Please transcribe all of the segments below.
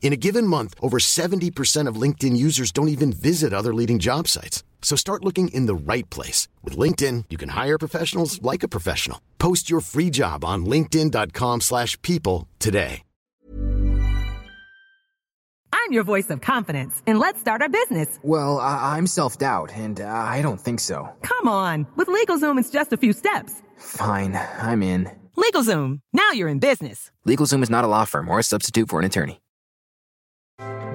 In a given month, over 70% of LinkedIn users don't even visit other leading job sites. So start looking in the right place. With LinkedIn, you can hire professionals like a professional. Post your free job on linkedin.com slash people today. I'm your voice of confidence, and let's start our business. Well, I- I'm self-doubt, and uh, I don't think so. Come on. With LegalZoom, it's just a few steps. Fine, I'm in. LegalZoom. Now you're in business. LegalZoom is not a law firm or a substitute for an attorney.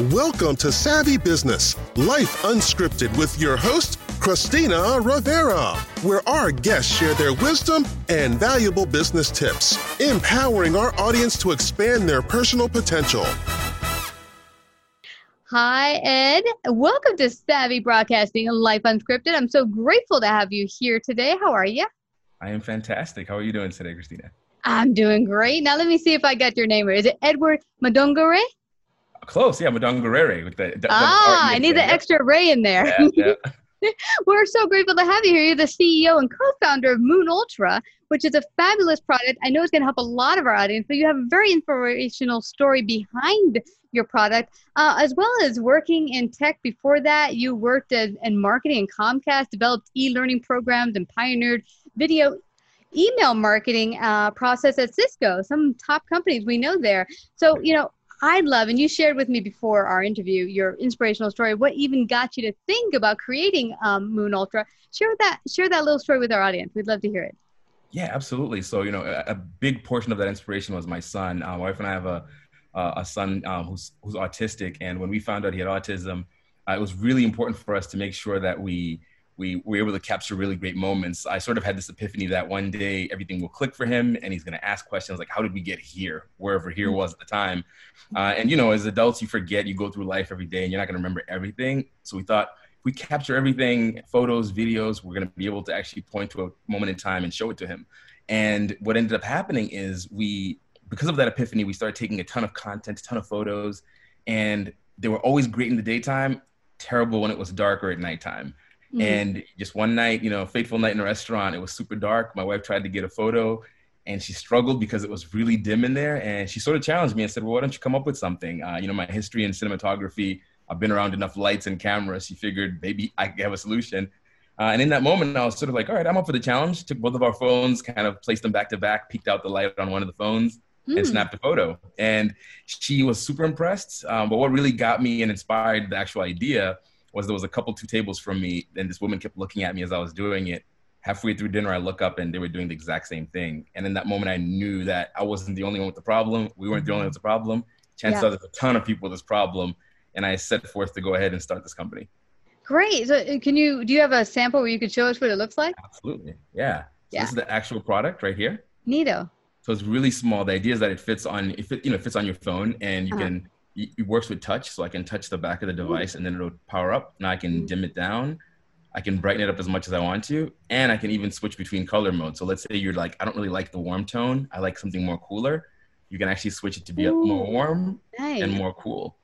Welcome to Savvy Business, Life Unscripted with your host, Christina Rivera, where our guests share their wisdom and valuable business tips, empowering our audience to expand their personal potential. Hi, Ed. Welcome to Savvy Broadcasting and Life Unscripted. I'm so grateful to have you here today. How are you? I am fantastic. How are you doing today, Christina? I'm doing great. Now, let me see if I got your name right. Is it Edward Madongare? Close, yeah, Madongorere with the, the ah, I need the extra Ray in there. Yeah, yeah. We're so grateful to have you here. You're the CEO and co-founder of Moon Ultra, which is a fabulous product. I know it's going to help a lot of our audience, but you have a very inspirational story behind your product, uh, as well as working in tech. Before that, you worked as, in marketing and Comcast, developed e-learning programs, and pioneered video email marketing uh, process at Cisco, some top companies we know there. So, you know, I'd love, and you shared with me before our interview your inspirational story. What even got you to think about creating um, Moon Ultra? Share that, share that little story with our audience. We'd love to hear it. Yeah, absolutely. So, you know, a, a big portion of that inspiration was my son. Uh, my wife and I have a, uh, a son um, who's, who's autistic. And when we found out he had autism, uh, it was really important for us to make sure that we we were able to capture really great moments. I sort of had this epiphany that one day everything will click for him and he's going to ask questions like, How did we get here? Wherever here was at the time. Uh, and, you know, as adults, you forget, you go through life every day and you're not going to remember everything. So we thought, if we capture everything photos, videos, we're going to be able to actually point to a moment in time and show it to him. And what ended up happening is we, because of that epiphany, we started taking a ton of content, a ton of photos, and they were always great in the daytime, terrible when it was darker at nighttime. Mm-hmm. And just one night, you know, fateful night in a restaurant, it was super dark. My wife tried to get a photo and she struggled because it was really dim in there. And she sort of challenged me and said, well, why don't you come up with something? Uh, you know, my history in cinematography, I've been around enough lights and cameras. She figured maybe I could have a solution. Uh, and in that moment, I was sort of like, all right, I'm up for the challenge. Took both of our phones, kind of placed them back to back, peeked out the light on one of the phones, mm. and snapped a photo. And she was super impressed. Um, but what really got me and inspired the actual idea was there was a couple two tables from me, and this woman kept looking at me as I was doing it. Halfway through dinner, I look up and they were doing the exact same thing. And in that moment, I knew that I wasn't the only one with the problem. We weren't the only one with the problem. Chances yeah. are there's a ton of people with this problem. And I set forth to go ahead and start this company. Great. So uh, can you do you have a sample where you could show us what it looks like? Absolutely. Yeah. So Yeah. This is the actual product right here. Neato. So it's really small. The idea is that it fits on, if it you know, fits on your phone, and you Uh-huh. can. It works with touch, so I can touch the back of the device, and then it'll power up. Now I can dim it down. I can brighten it up as much as I want to, and I can even switch between color modes. So let's say you're like, I don't really like the warm tone. I like something more cooler. You can actually switch it to be a more warm Nice. and more cool.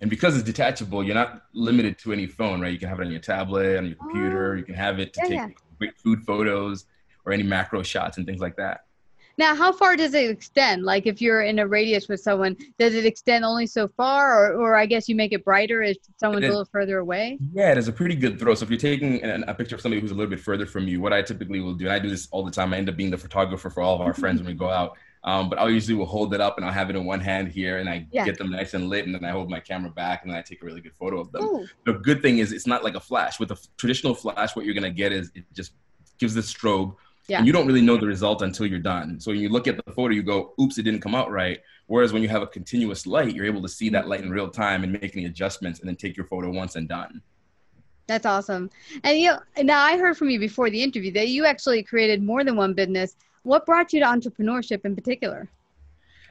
And because it's detachable, you're not limited to any phone, right? You can have it on your tablet, on your computer. Oh. You can have it to Yeah, take yeah. great food photos or any macro shots and things like that. Now, how far does it extend? Like, if you're in a radius with someone, does it extend only so far, or, or I guess you make it brighter if someone's a little further away? Yeah, it is a pretty good throw. So if you're taking an, a picture of somebody who's a little bit further from you, what I typically will do, and I do this all the time, I end up being the photographer for all of our friends when we go out. Um, but I'll usually will hold it up and I'll have it in one hand here, and I Yeah. get them nice and lit, and then I hold my camera back, and then I take a really good photo of them. Ooh. The good thing is it's not like a flash. With a f- traditional flash, what you're gonna get is it just gives this strobe, Yeah. and you don't really know the result until you're done. So when you look at the photo, you go, "Oops, it didn't come out right." Whereas when you have a continuous light, you're able to see that light in real time and make any adjustments, and then take your photo once and done. That's awesome. And you know, now I heard from you before the interview that you actually created more than one business. What brought you to entrepreneurship in particular?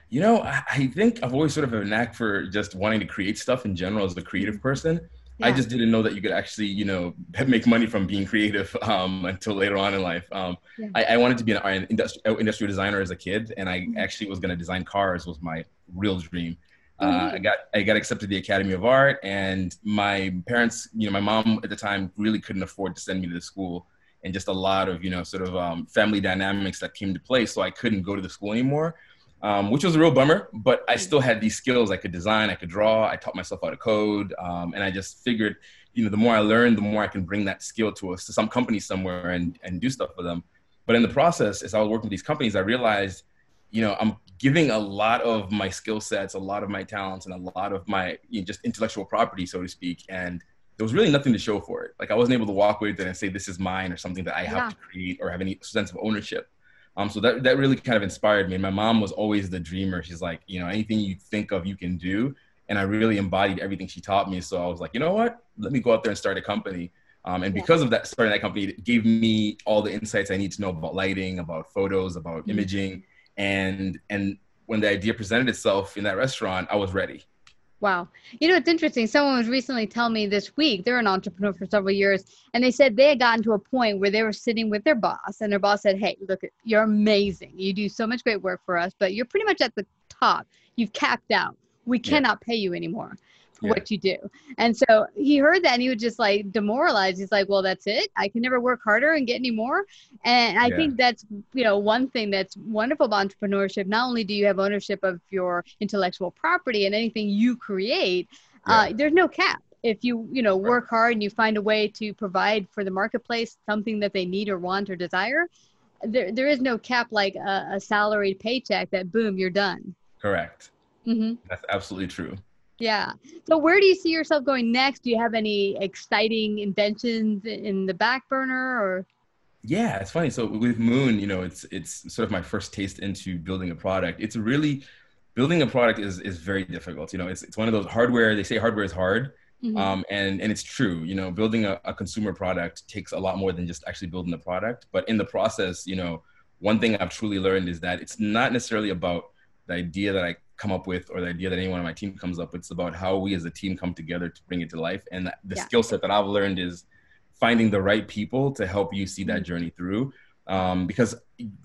You know, I, I think I've always sort of have a knack for just wanting to create stuff in general as a creative person. I just didn't know that you could actually, you know, make money from being creative um, until later on in life. Um, Yeah. I, I wanted to be an, an industri- uh, industrial designer as a kid, and I Mm-hmm. actually was going to design cars. Was my real dream. Uh, neat. I got I got accepted to the Academy of Art, and my parents, you know, my mom at the time really couldn't afford to send me to the school, and just a lot of you know sort of um, family dynamics that came to play, so I couldn't go to the school anymore um, which was a real bummer. But I still had these skills. I could design, I could draw. I taught myself how to code, um, and I just figured, you know, the more I learn, the more I can bring that skill to us to some company somewhere and and do stuff for them. But in the process, as I was working with these companies, I realized, you know, I'm giving a lot of my skill sets, a lot of my talents, and a lot of my you know, just intellectual property, so to speak, and there was really nothing to show for it. Like I wasn't able to walk away with it and say this is mine or something that I have to create or have any sense of ownership. Um, so that that really kind of inspired me. And my mom was always the dreamer. She's like, you know, anything you think of, you can do. And I really embodied everything she taught me. So I was like, you know what? Let me go out there and start a company. Um, and because of that, starting that company, it gave me all the insights I need to know about lighting, about photos, about imaging, and and when the idea presented itself in that restaurant, I was ready. Wow. You know, it's interesting. Someone was recently telling me this week, they're an entrepreneur for several years, and they said they had gotten to a point where they were sitting with their boss, and their boss said, Hey, look, you're amazing. You do so much great work for us, but you're pretty much at the top. You've capped out. We Yeah. cannot pay you anymore Yeah. what you do. And so he heard that and he was just like demoralized. He's like, Well, that's it. I can never work harder and get any more. And I Yeah. think that's, you know, one thing that's wonderful about entrepreneurship. Not only do you have ownership of your intellectual property and anything you create, uh, there's no cap. If you, you know, work hard and you find a way to provide for the marketplace something that they need or want or desire, there, there is no cap like a, a salaried paycheck that boom, you're done. Correct. mm-hmm. That's absolutely true. Yeah. So where do you see yourself going next? Do you have any exciting inventions in the back burner or? Yeah, it's funny. So with Moon, you know, it's it's sort of my first taste into building a product. It's really building a product is is very difficult. You know, it's it's one of those hardware. They say hardware is hard, Mhm. um, and and it's true. You know, building a, a consumer product takes a lot more than just actually building the product. But in the process, you know, one thing I've truly learned is that it's not necessarily about the idea that I come up with or the idea that anyone on my team comes up with. It's about how we as a team come together to bring it to life. And the Yeah. skill set that I've learned is finding the right people to help you see that journey through. Um, because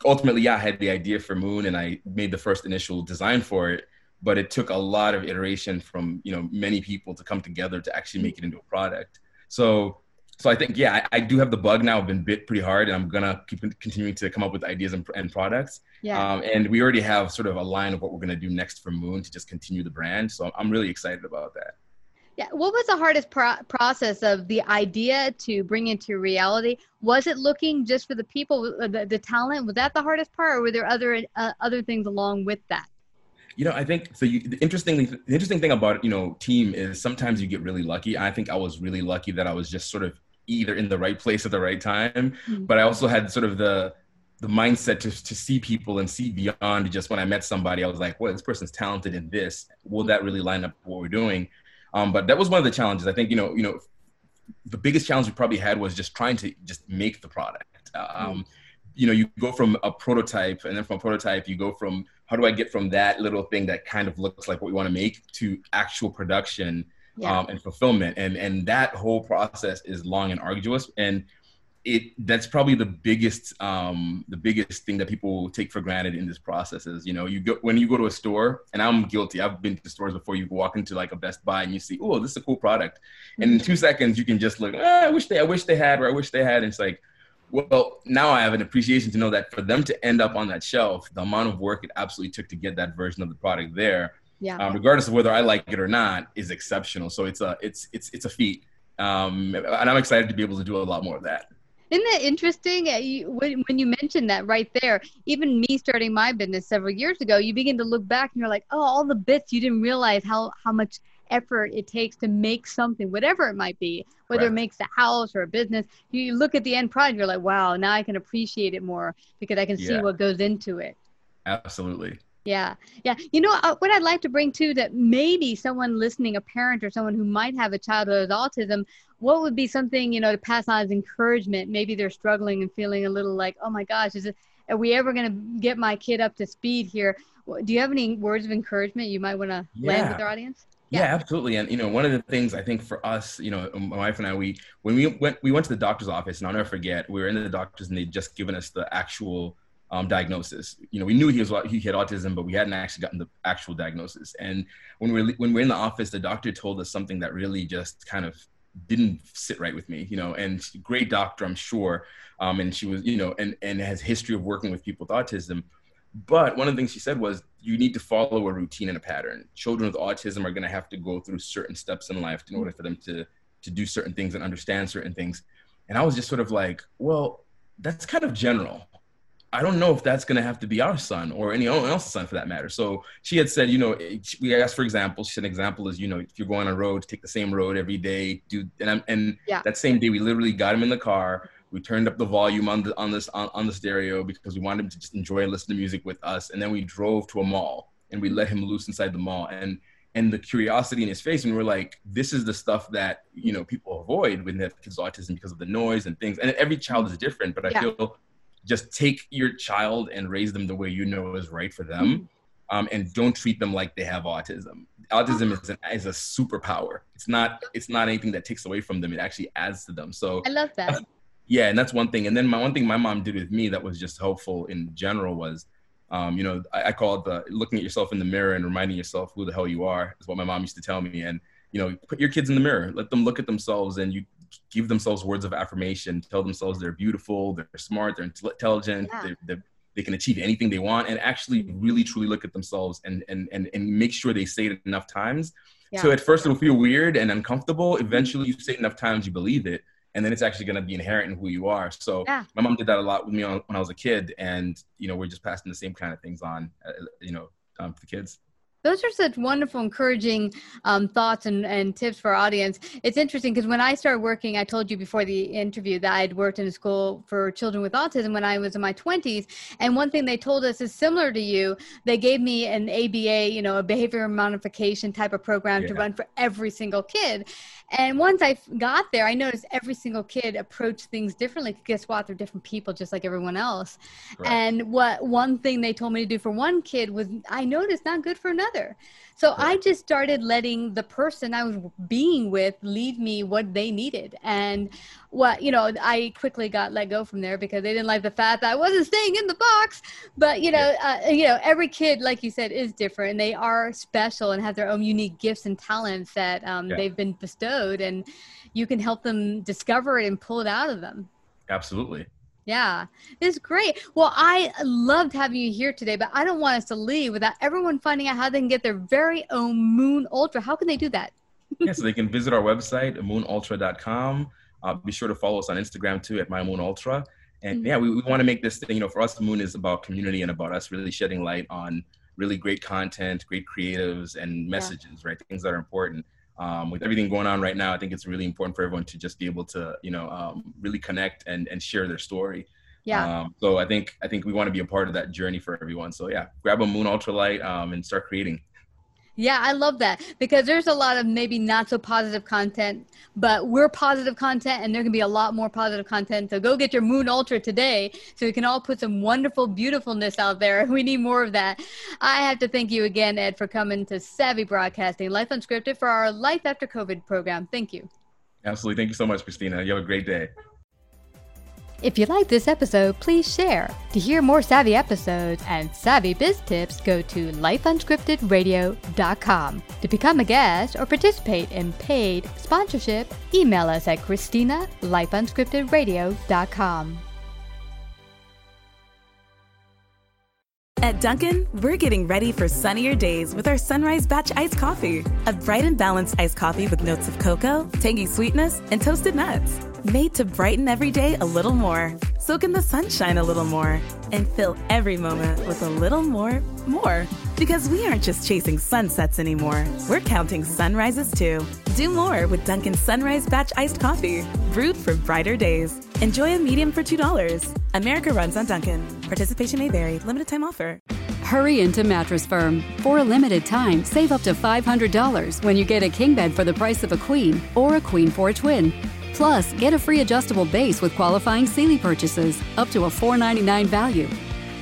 ultimately, yeah, I had the idea for Moon and I made the first initial design for it, but it took a lot of iteration from you know many people to come together to actually make it into a product. So, so I think yeah, I, I do have the bug now. I've been bit pretty hard, and I'm gonna keep continuing to come up with ideas and, and products. Yeah. Um, and we already have sort of a line of what we're gonna do next for Moon to just continue the brand. So I'm really excited about that. Yeah. What was the hardest pro- process of the idea to bring into reality? Was it looking just for the people, uh, the, the talent? Was that the hardest part, or were there other uh, other things along with that? You know, I think so. You, the interesting, the interesting thing about you know team is sometimes you get really lucky. I think I was really lucky that I was just sort of either in the right place at the right time, Mhm. but I also had sort of the the mindset to to see people and see beyond just when I met somebody. I was like, well, this person's talented in this. Will that really line up with what we're doing? Um, but that was one of the challenges. I think you know, you know, the biggest challenge we probably had was just trying to just make the product. Um, you know, you go from a prototype, and then from a prototype, you go from how do I get from that little thing that kind of looks like what we want to make to actual production yeah. um, and fulfillment, and and that whole process is long and arduous, and it that's probably the biggest um, the biggest thing that people take for granted in this process is you know you go when you go to a store and I'm guilty. I've been to stores before. You walk into like a Best Buy and you see oh this is a cool product. And in two seconds you can just look ah, I wish they I wish they had or I wish they had. And it's like well now I have an appreciation to know that for them to end up on that shelf the amount of work it absolutely took to get that version of the product there yeah. Um, regardless of whether I like it or not is exceptional so it's a it's it's it's a feat um, and I'm excited to be able to do a lot more of that. Isn't that interesting? Uh, when, when you mentioned that right there, even me starting my business several years ago, you begin to look back and you're like, oh, all the bits you didn't realize how how much effort it takes to make something, whatever it might be, whether right. it makes a house or a business. You look at the end product, you're like, wow, now I can appreciate it more because I can see what goes into it. Absolutely. Yeah, yeah. You know uh, what I'd like to bring to that maybe someone listening, a parent or someone who might have a child with autism, what would be something you know to pass on as encouragement? Maybe they're struggling and feeling a little like, oh my gosh, is it? Are we ever going to get my kid up to speed here? Do you have any words of encouragement you might want to yeah. land with our audience? Yeah. yeah. absolutely. And you know, one of the things I think for us, you know, my wife and I, we when we went we went to the doctor's office, and I'll never forget, we were in the doctor's and they'd just given us the actual um, diagnosis. You know, we knew he was he had autism, but we hadn't actually gotten the actual diagnosis. And when we are when we are in the office, the doctor told us something that really just kind of didn't sit right with me, you know, and great doctor, I'm sure. Um, and she was, you know, and, and has history of working with people with autism. But one of the things she said was you need to follow a routine and a pattern. Children with autism are going to have to go through certain steps in life in order for them to, to do certain things and understand certain things. And I was just sort of like, well, that's kind of general. I don't know if that's going to have to be our son or anyone else's son for that matter. So she had said, you know, we asked for example. She said, an example is, you know, if you're going on a road, take the same road every day. Do and I'm, and yeah. that same day we literally got him in the car. We turned up the volume on the on this on, on the stereo because we wanted him to just enjoy and listen to music with us. And then we drove to a mall and we let him loose inside the mall. And and the curiosity in his face, and we're like, this is the stuff that you know people avoid when they have kids with autism because of the noise and things. And every child is different, but I yeah. feel just take your child and raise them the way you know is right for them. Mm-hmm. Um, and don't treat them like they have autism. Autism is, an, is a superpower. It's not it's not anything that takes away from them. It actually adds to them. So I love that. Yeah, and that's one thing. And then my one thing my mom did with me that was just helpful in general was, um, you know, I, I call it the looking at yourself in the mirror and reminding yourself who the hell you are. Is what my mom used to tell me. And you know, put your kids in the mirror, let them look at themselves, and you give themselves words of affirmation, tell themselves they're beautiful, they're smart, they're intelligent, yeah. they're, they're, they can achieve anything they want, and actually really truly look at themselves and and and, and make sure they say it enough times. Yeah. So at first it'll feel weird and uncomfortable. Eventually, you say it enough times, you believe it, and then it's actually going to be inherent in who you are. So yeah. my mom did that a lot with me when I was a kid, and you know we're just passing the same kind of things on, uh, you know, um, to the kids. Those are such wonderful, encouraging um, thoughts and, and tips for our audience. It's interesting because when I started working, I told you before the interview that I'd worked in a school for children with autism when I was in my 20s. And one thing they told us is similar to you. They gave me an ABA, you know, a behavior modification type of program yeah. to run for every single kid. And once I got there, I noticed every single kid approached things differently. Guess what? They're different people, just like everyone else. Right. And what one thing they told me to do for one kid was I noticed not good for another. So I just started letting the person I was being with lead me what they needed. And what, you know, I quickly got let go from there because they didn't like the fact that I wasn't staying in the box. But, you know, uh, you know, every kid, like you said, is different and they are special and have their own unique gifts and talents that um, yeah. they've been bestowed. And you can help them discover it and pull it out of them. Absolutely. Yeah, it's great. Well, I loved having you here today, but I don't want us to leave without everyone finding out how they can get their very own Moon Ultra. How can they do that? yeah, so they can visit our website, moonultra.com. Uh, be sure to follow us on Instagram too at my Moon Ultra. And mm-hmm. yeah, we, we want to make this thing, you know, for us, the Moon is about community and about us really shedding light on really great content, great creatives, and messages, yeah. right? Things that are important um, with everything going on right now, I think it's really important for everyone to just be able to, you know, um, really connect and, and share their story. Yeah. Um, so I think I think we want to be a part of that journey for everyone. So yeah, grab a Moon Ultralight um, and start creating. Yeah, I love that because there's a lot of maybe not so positive content, but we're positive content and there can be a lot more positive content. So go get your Moon Ultra today so we can all put some wonderful beautifulness out there. We need more of that. I have to thank you again, Ed, for coming to Savvy Broadcasting, Life Unscripted for our Life After COVID program. Thank you. Absolutely. Thank you so much, Christina. You have a great day. If you like this episode, please share. To hear more savvy episodes and savvy biz tips, go to lifeunscriptedradio.com. To become a guest or participate in paid sponsorship, email us at Christina lifeunscriptedradio.com. At Dunkin', we're getting ready for sunnier days with our Sunrise Batch Iced Coffee. A bright and balanced iced coffee with notes of cocoa, tangy sweetness, and toasted nuts. Made to brighten every day a little more. Soak in the sunshine a little more. And fill every moment with a little more, more. Because we aren't just chasing sunsets anymore. We're counting sunrises too. Do more with Dunkin' Sunrise Batch Iced Coffee. Brewed for brighter days. Enjoy a medium for $2. America runs on Dunkin'. Participation may vary. Limited time offer. Hurry into Mattress Firm. For a limited time, save up to $500 when you get a king bed for the price of a queen or a queen for a twin. Plus, get a free adjustable base with qualifying Sealy purchases up to a $4.99 value.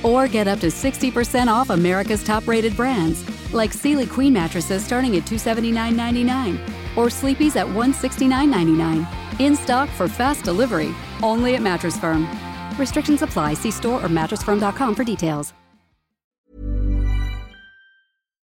Or get up to 60% off America's top rated brands, like Sealy Queen mattresses starting at $279.99 or Sleepy's at $169.99. In stock for fast delivery, only at Mattress Firm. Restrictions apply. See store or mattressfirm.com for details.